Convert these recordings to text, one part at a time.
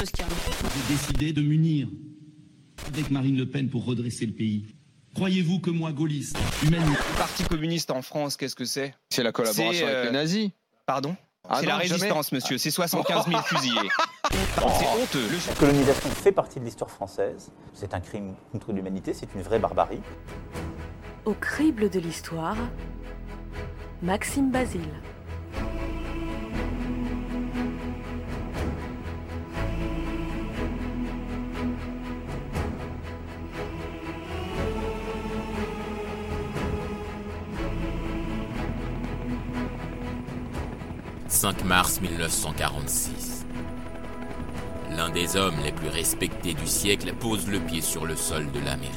de ce qui arrive. J'ai décidé de m'unir avec Marine Le Pen pour redresser le pays. Croyez-vous que moi, gaulliste, humaniste... Le Parti communiste en France, qu'est-ce que c'est? C'est la collaboration C'est, avec euh, les nazis. Pardon? Ah C'est la jamais. résistance, monsieur. C'est 75 000 fusillés. C'est honteux. La colonisation fait partie de l'histoire française. C'est un crime contre l'humanité, c'est une vraie barbarie. Au crible de l'histoire, Maxime Basile. « 5 mars 1946. L'un des hommes les plus respectés du siècle pose le pied sur le sol de l'Amérique.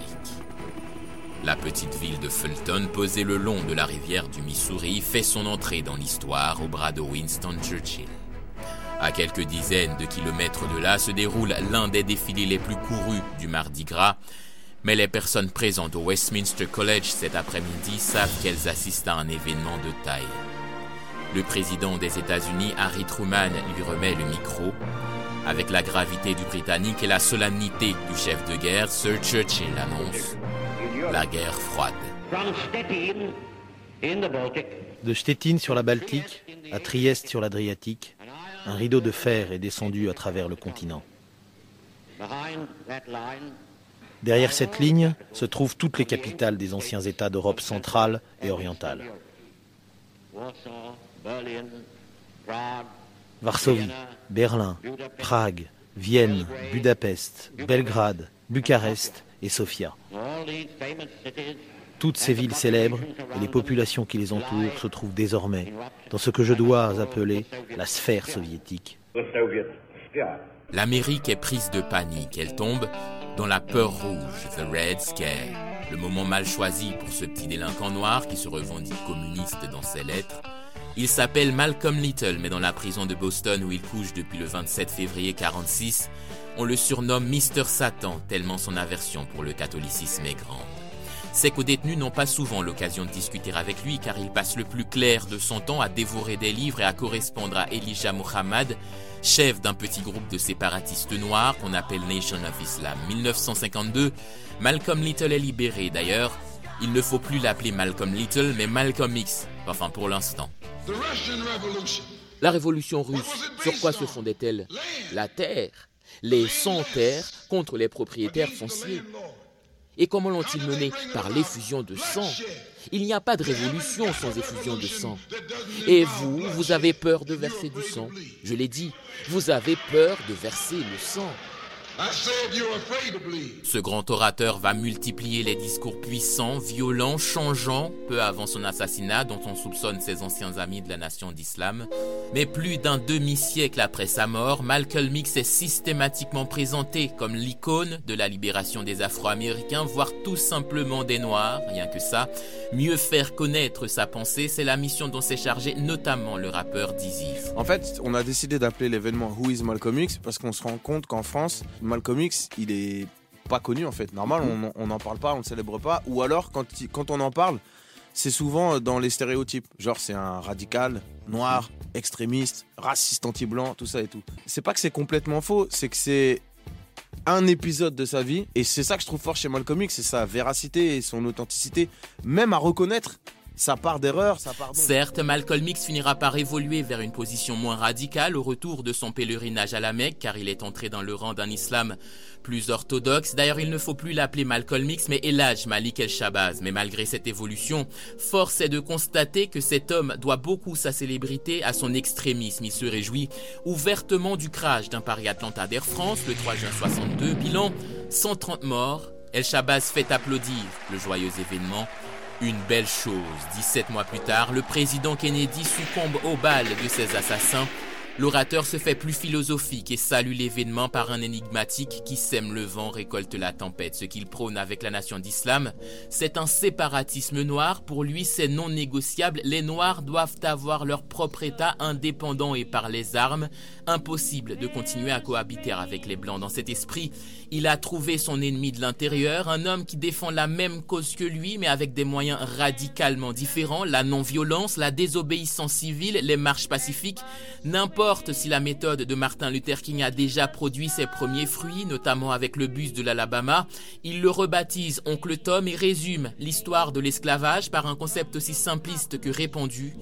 La petite ville de Fulton, posée le long de la rivière du Missouri, fait son entrée dans l'histoire au bras de Winston Churchill. À quelques dizaines de kilomètres de là se déroule l'un des défilés les plus courus du Mardi Gras, mais les personnes présentes au Westminster College cet après-midi savent qu'elles assistent à un événement de taille. Le président des États-Unis, Harry Truman, lui remet le micro. Avec la gravité du Britannique et la solennité du chef de guerre, Sir Churchill annonce la guerre froide. De Stettin sur la Baltique à Trieste sur l'Adriatique, un rideau de fer est descendu à travers le continent. Derrière cette ligne se trouvent toutes les capitales des anciens États d'Europe centrale et orientale. Varsovie, Berlin, Prague, Vienne, Budapest, Belgrade, Bucarest et Sofia. Toutes ces villes célèbres et les populations qui les entourent se trouvent désormais dans ce que je dois appeler la sphère soviétique. L'Amérique est prise de panique. Elle tombe dans la peur rouge, The Red Scare. Le moment mal choisi pour ce petit délinquant noir qui se revendique communiste dans ses lettres. Il s'appelle Malcolm Little, mais dans la prison de Boston où il couche depuis le 27 février 46, on le surnomme Mister Satan, tellement son aversion pour le catholicisme est grande. C'est qu'aux détenus n'ont pas souvent l'occasion de discuter avec lui car il passe le plus clair de son temps à dévorer des livres et à correspondre à Elijah Muhammad, chef d'un petit groupe de séparatistes noirs qu'on appelle Nation of Islam. 1952, Malcolm Little est libéré d'ailleurs. Il ne faut plus l'appeler Malcolm Little mais Malcolm X, enfin pour l'instant. La révolution russe, sur quoi se fondait-elle La terre, les sans-terres contre les propriétaires fonciers. Et comment l'ont-ils mené Par l'effusion de sang? Il n'y a pas de révolution sans effusion de sang. Et vous, vous avez peur de verser du sang. Je l'ai dit, vous avez peur de verser le sang. Ce grand orateur va multiplier les discours puissants, violents, changeants, peu avant son assassinat dont on soupçonne ses anciens amis de la nation d'islam. Mais plus d'un demi-siècle après sa mort, Malcolm X est systématiquement présenté comme l'icône de la libération des Afro-Américains, voire tout simplement des Noirs, rien que ça. Mieux faire connaître sa pensée, c'est la mission dont s'est chargé notamment le rappeur Dizzy. En fait, on a décidé d'appeler l'événement Who is Malcolm X parce qu'on se rend compte qu'en France, Malcolm X, il est pas connu en fait. Normal, on n'en parle pas, on ne célèbre pas. Ou alors, quand, quand on en parle, c'est souvent dans les stéréotypes. Genre, c'est un radical, noir, extrémiste, raciste anti-blanc, tout ça et tout. C'est pas que c'est complètement faux, c'est que c'est un épisode de sa vie. Et c'est ça que je trouve fort chez Malcolm X, c'est sa véracité et son authenticité, même à reconnaître sa part d'erreur, sa part. Certes, Malcolm X finira par évoluer vers une position moins radicale au retour de son pèlerinage à la Mecque, car il est entré dans le rang d'un islam plus orthodoxe. D'ailleurs, il ne faut plus l'appeler Malcolm X, mais Elhaj Malik El-Shabazz. Mais malgré cette évolution, force est de constater que cet homme doit beaucoup sa célébrité à son extrémisme. Il se réjouit ouvertement du crash d'un Paris-Atlanta d'Air France le 3 juin 62. Bilan 130 morts. El-Shabazz fait applaudir le joyeux événement. Une belle chose. 17 mois plus tard, le président Kennedy succombe au bal de ses assassins. L'orateur se fait plus philosophique et salue l'événement par un énigmatique qui sème le vent, récolte la tempête. Ce qu'il prône avec la nation d'islam, c'est un séparatisme noir. Pour lui, c'est non négociable. Les noirs doivent avoir leur propre État indépendant et par les armes. Impossible de continuer à cohabiter avec les blancs. Dans cet esprit, il a trouvé son ennemi de l'intérieur, un homme qui défend la même cause que lui, mais avec des moyens radicalement différents, la non-violence, la désobéissance civile, les marches pacifiques, importe si la méthode de Martin Luther King a déjà produit ses premiers fruits, notamment avec le bus de l'Alabama, il le rebaptise Oncle Tom et résume l'histoire de l'esclavage par un concept aussi simpliste que répandu,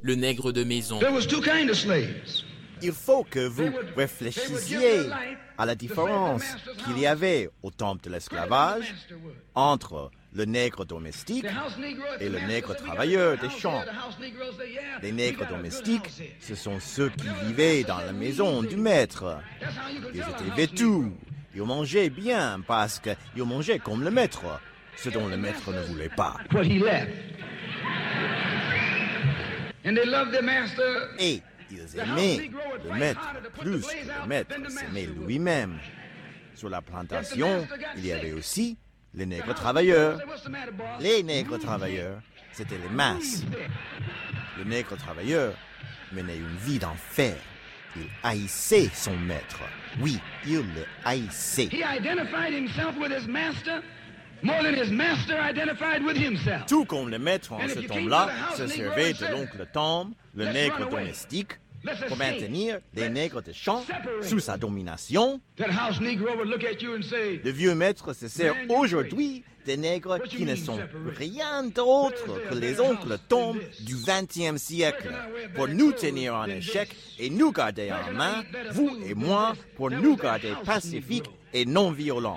le nègre de maison. Il faut que vous réfléchissiez à la différence qu'il y avait au temps de l'esclavage entre le nègre domestique et le nègre travailleur des champs. Les nègres domestiques, ce sont ceux qui vivaient dans la maison du maître. Ils étaient vêtus, ils mangeaient bien parce qu'ils mangeaient comme le maître, ce dont le maître ne voulait pas. Et ils aimaient le maître plus que le maître s'aimait lui-même. Sur la plantation, il y avait aussi les nègres travailleurs. Les nègres travailleurs, c'était les masses. Le nègre travailleur menait une vie d'enfer. Il haïssait son maître. Oui, il le haïssait. Tout comme le maître en ce temps-là se servait de l'oncle Tom, le nègre domestique, pour maintenir les nègres de champ sous sa domination. Le vieux maître se sert aujourd'hui des nègres qui ne sont rien d'autre que les oncles tombes du XXe siècle, pour nous tenir en échec et nous garder en main, vous et moi, pour nous garder pacifiques et non violents.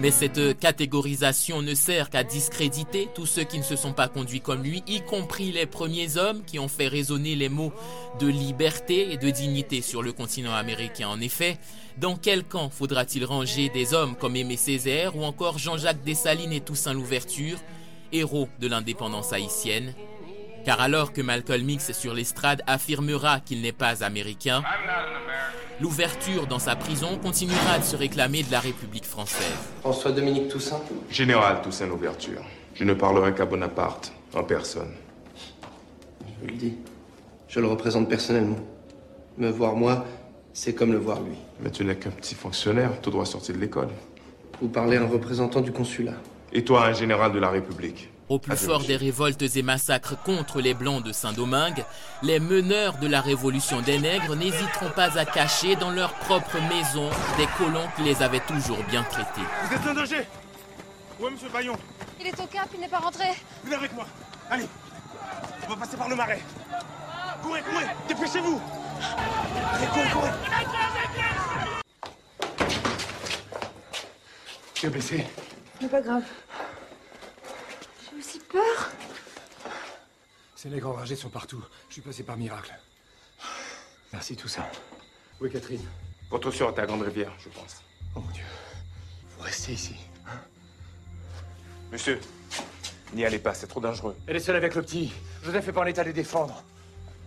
Mais cette catégorisation ne sert qu'à discréditer tous ceux qui ne se sont pas conduits comme lui, y compris les premiers hommes qui ont fait résonner les mots de liberté et de dignité sur le continent américain. En effet, dans quel camp faudra-t-il ranger des hommes comme Aimé Césaire ou encore Jean-Jacques Dessalines et Toussaint Louverture, héros de l'indépendance haïtienne? Car alors que Malcolm X sur l'estrade affirmera qu'il n'est pas américain, l'ouverture dans sa prison continuera de se réclamer de la République française. François-Dominique Toussaint Général Toussaint l'ouverture. Je ne parlerai qu'à Bonaparte, en personne. Je le dis. Je le représente personnellement. Me voir moi, c'est comme le voir lui. Mais tu n'es qu'un petit fonctionnaire, tout droit sorti de l'école. Vous parlez à un représentant du consulat. Et toi, un général de la République. Au plus fort des révoltes et massacres contre les Blancs de Saint-Domingue, les meneurs de la révolution des nègres n'hésiteront pas à cacher dans leur propre maison des colons qui les avaient toujours bien traités. Vous êtes en danger Où est M. Bayon Il est au cap, il n'est pas rentré. Venez avec moi. Allez, on va passer par le marais. Courez, courez, dépêchez-vous Allez, courez, courez Tu es blessé Ce n'est pas grave. J'ai aussi peur. Ces nègres enragés sont partout. Je suis passé par miracle. Merci, tout ça. Où est Catherine Votre soeur est à Grande-Rivière, je pense. Oh mon Dieu. Vous restez ici. Hein Monsieur, n'y allez pas, c'est trop dangereux. Elle est seule avec le petit. Joseph est pas en état de les défendre.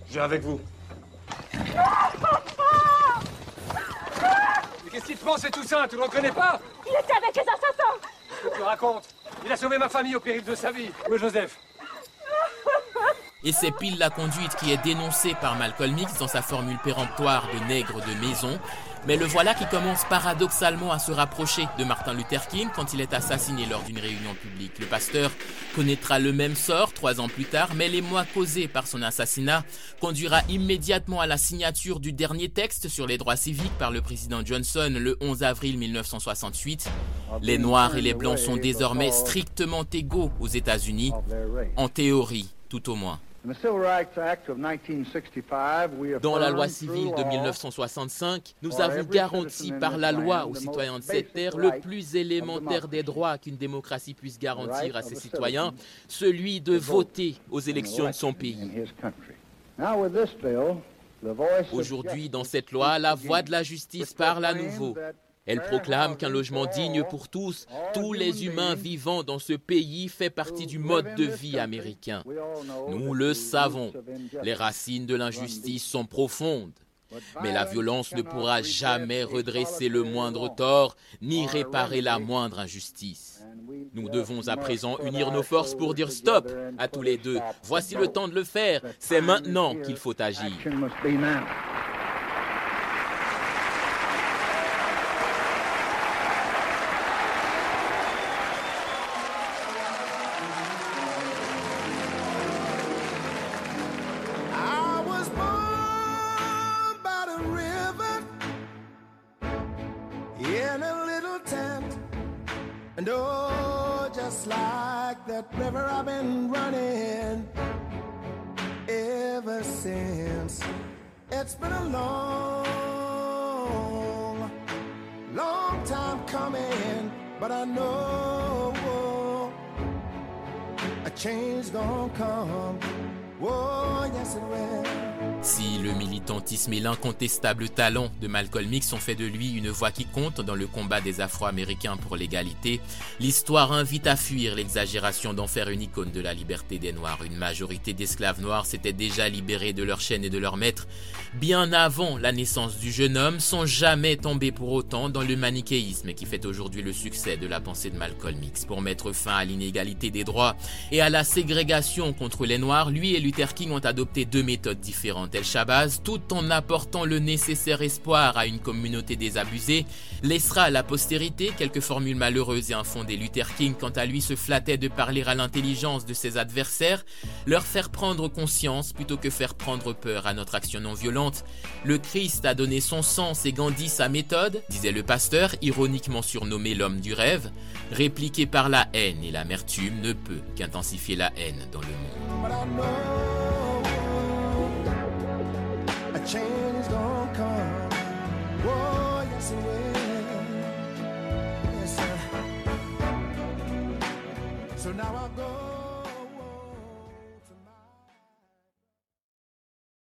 Je viens avec vous. Mais qu'est-ce qu'il te pense, c'est tout ça Tu le reconnais pas? Il était avec les assassins Qu'est-ce que tu racontes Il a sauvé ma famille au péril de sa vie. Où est Joseph Et c'est pile la conduite qui est dénoncée par Malcolm X dans sa formule péremptoire de nègre de maison. Mais le voilà qui commence paradoxalement à se rapprocher de Martin Luther King quand il est assassiné lors d'une réunion publique. Le pasteur connaîtra le même sort trois ans plus tard, mais les mois causés par son assassinat conduira immédiatement à la signature du dernier texte sur les droits civiques par le président Johnson le 11 avril 1968. Les Noirs et les Blancs sont désormais strictement égaux aux États-Unis, en théorie tout au moins. Dans la loi civile de 1965, nous avons garanti par la loi aux citoyens de cette terre le plus élémentaire des droits qu'une démocratie puisse garantir à ses citoyens, celui de voter aux élections de son pays. Aujourd'hui, dans cette loi, la voix de la justice parle à nouveau. Elle proclame qu'un logement digne pour tous, tous les humains vivant dans ce pays, fait partie du mode de vie américain. Nous le savons, les racines de l'injustice sont profondes. Mais la violence ne pourra jamais redresser le moindre tort, ni réparer la moindre injustice. Nous devons à présent unir nos forces pour dire stop à tous les deux. Voici le temps de le faire. C'est maintenant qu'il faut agir. Been running ever since. It's been a long, long time coming, but I know a change gonna come. Si le militantisme et l'incontestable talent de Malcolm X ont fait de lui une voix qui compte dans le combat des Afro-Américains pour l'égalité, l'histoire invite à fuir l'exagération d'en faire une icône de la liberté des Noirs. Une majorité d'esclaves noirs s'étaient déjà libérés de leurs chaînes et de leurs maîtres bien avant la naissance du jeune homme, sans jamais tomber pour autant dans le manichéisme qui fait aujourd'hui le succès de la pensée de Malcolm X. Pour mettre fin à l'inégalité des droits et à la ségrégation contre les Noirs, lui et Luther King ont adopté deux méthodes différentes. El Shabazz, tout en apportant le nécessaire espoir à une communauté désabusée, laissera à la postérité quelques formules malheureuses et infondées. Luther King, quant à lui, se flattait de parler à l'intelligence de ses adversaires, leur faire prendre conscience plutôt que faire prendre peur à notre action non violente. Le Christ a donné son sens et Gandhi sa méthode, disait le pasteur, ironiquement surnommé l'homme du rêve, répliqué par la haine et l'amertume ne peut qu'intensifier la haine dans le monde. Change gonna come. Oh, yes it will. Yes, sir. So now I go.